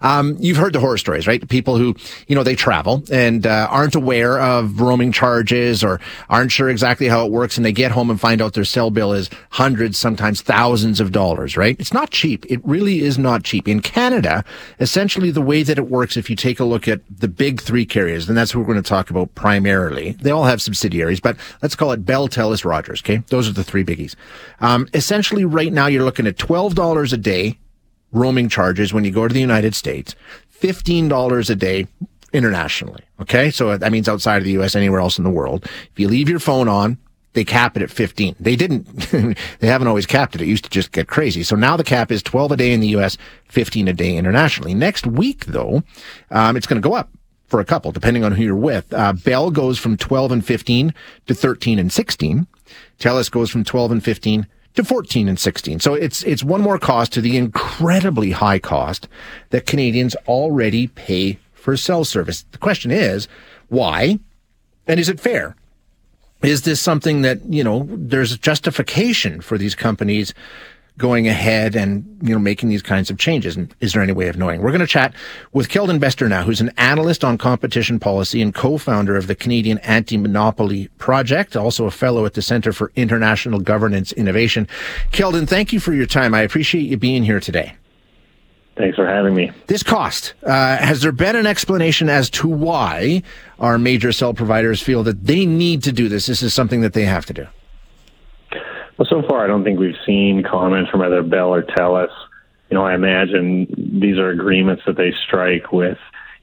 Um, you've heard the horror stories, right? People who, you know, they travel and uh, aren't aware of roaming charges or aren't sure exactly how it works, and they get home and find out their cell bill is hundreds, sometimes thousands of dollars, right? It's not cheap. It really is not cheap. In Canada, essentially the way that it works, if you take a look at the big three carriers, and that's what we're going to talk about primarily, they all have subsidiaries, but let's call it Bell, Telus, Rogers, okay? Those are the three biggies. Um, essentially right now you're looking at $12 a day roaming charges when you go to the United States, $15 a day internationally. Okay. So that means outside of the US, anywhere else in the world. If you leave your phone on, they cap it at 15. They didn't, they haven't always capped it. It used to just get crazy. So now the cap is 12 a day in the US, 15 a day internationally. Next week, though, um, it's going to go up for a couple, depending on who you're with. Uh, Bell goes from 12 and 15 to 13 and 16. Telus goes from 12 and 15 to 14 and 16. So it's, it's one more cost to the incredibly high cost that Canadians already pay for cell service. The question is, why? And is it fair? Is this something that, you know, there's justification for these companies going ahead and you know making these kinds of changes? And is there any way of knowing? We're going to chat with Keldon Bester now, who's an analyst on competition policy and co-founder of the Canadian Anti-Monopoly Project, also a fellow at the Center for International Governance Innovation. Keldon, thank you for your time. I appreciate you being here today. Thanks for having me. This cost, uh, has there been an explanation as to why our major cell providers feel that they need to do this? This is something that they have to do. Well, so far, I don't think we've seen comments from either Bell or Telus. You know, I imagine these are agreements that they strike with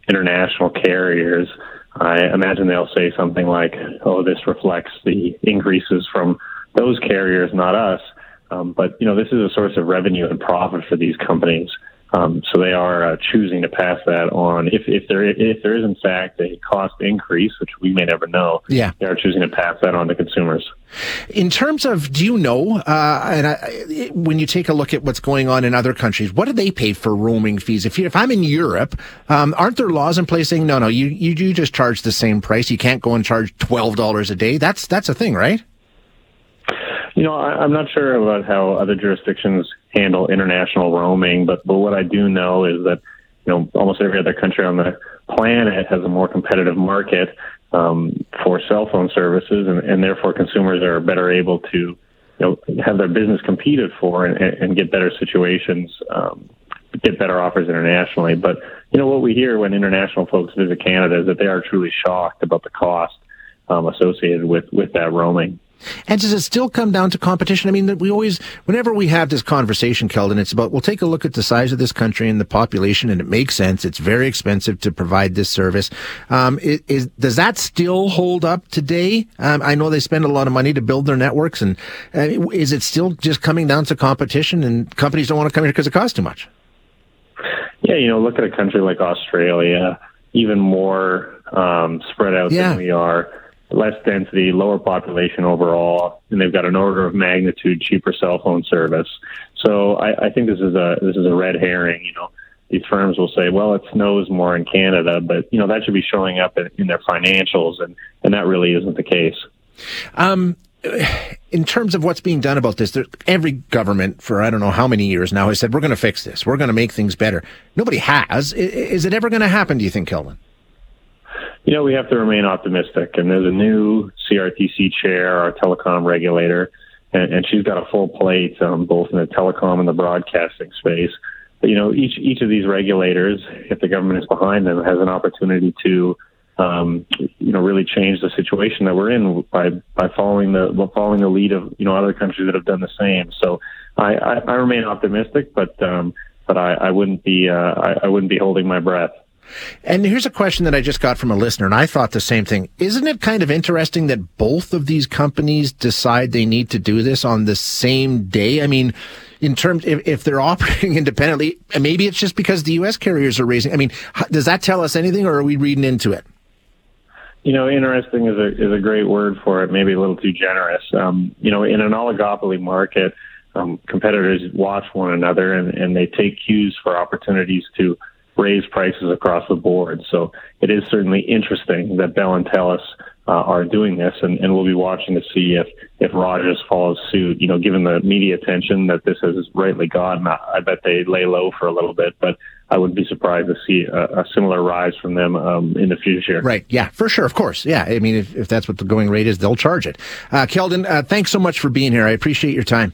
international carriers. I imagine they'll say something like, "Oh, this reflects the increases from those carriers, not us." Um, but you know, this is a source of revenue and profit for these companies. Um, so they are uh, choosing to pass that on. If, if there if there is in fact a cost increase, which we may never know, yeah. they are choosing to pass that on to consumers. In terms of, do you know? Uh, and I, when you take a look at what's going on in other countries, what do they pay for roaming fees? If you, if I'm in Europe, um, aren't there laws in place saying no, no, you, you you just charge the same price? You can't go and charge twelve dollars a day. That's that's a thing, right? You know, I, I'm not sure about how other jurisdictions handle international roaming, but but what I do know is that you know almost every other country on the planet has a more competitive market um, for cell phone services, and, and therefore consumers are better able to you know have their business competed for and, and get better situations. Um, get better offers internationally. But you know what we hear when international folks visit Canada is that they are truly shocked about the cost um, associated with with that roaming. And does it still come down to competition? I mean, we always, whenever we have this conversation, Keldon, it's about, we'll take a look at the size of this country and the population, and it makes sense. It's very expensive to provide this service. Um, is, is, does that still hold up today? Um, I know they spend a lot of money to build their networks, and uh, is it still just coming down to competition, and companies don't want to come here because it costs too much? Yeah, you know, look at a country like Australia, even more um, spread out yeah. than we are less density, lower population overall, and they've got an order of magnitude cheaper cell phone service. So I, I think this is a this is a red herring. You know, these firms will say, well, it snows more in Canada, but you know that should be showing up in, in their financials, and and that really isn't the case. Um, in terms of what's being done about this, there, every government for I don't know how many years now has said we're going to fix this, we're going to make things better. Nobody has. Is it ever going to happen? Do you think, Keldon? You know, we have to remain optimistic. And there's a new CRTC chair, our telecom regulator, and, and she's got a full plate um, both in the telecom and the broadcasting space. But, you know, each each of these regulators, if the government is behind them, has an opportunity to, um, you know, really change the situation that we're in by by following the following the lead of you know other countries that have done the same. So I, I, I remain optimistic, but um, but I, I wouldn't be uh, I, I wouldn't be holding my breath. And here's a question that I just got from a listener, and I thought the same thing. Isn't it kind of interesting that both of these companies decide they need to do this on the same day? I mean, in terms, if, if they're operating independently, maybe it's just because the U.S. carriers are raising. I mean, does that tell us anything, or are we reading into it? You know, interesting is a is a great word for it. Maybe a little too generous. Um, you know, in an oligopoly market, um, competitors watch one another and, and they take cues for opportunities to raise prices across the board. So it is certainly interesting that Bell and Telus uh, are doing this, and, and we'll be watching to see if if Rogers follows suit. You know, given the media attention that this has rightly gotten, I, bet they lay low for a little bit, but. I wouldn't be surprised to see a, a similar rise from them um, in the future. Right. Yeah, for sure. Of course. Yeah. I mean, if, if that's what the going rate is, they'll charge it. Uh, Keldon, uh, thanks so much for being here. I appreciate your time.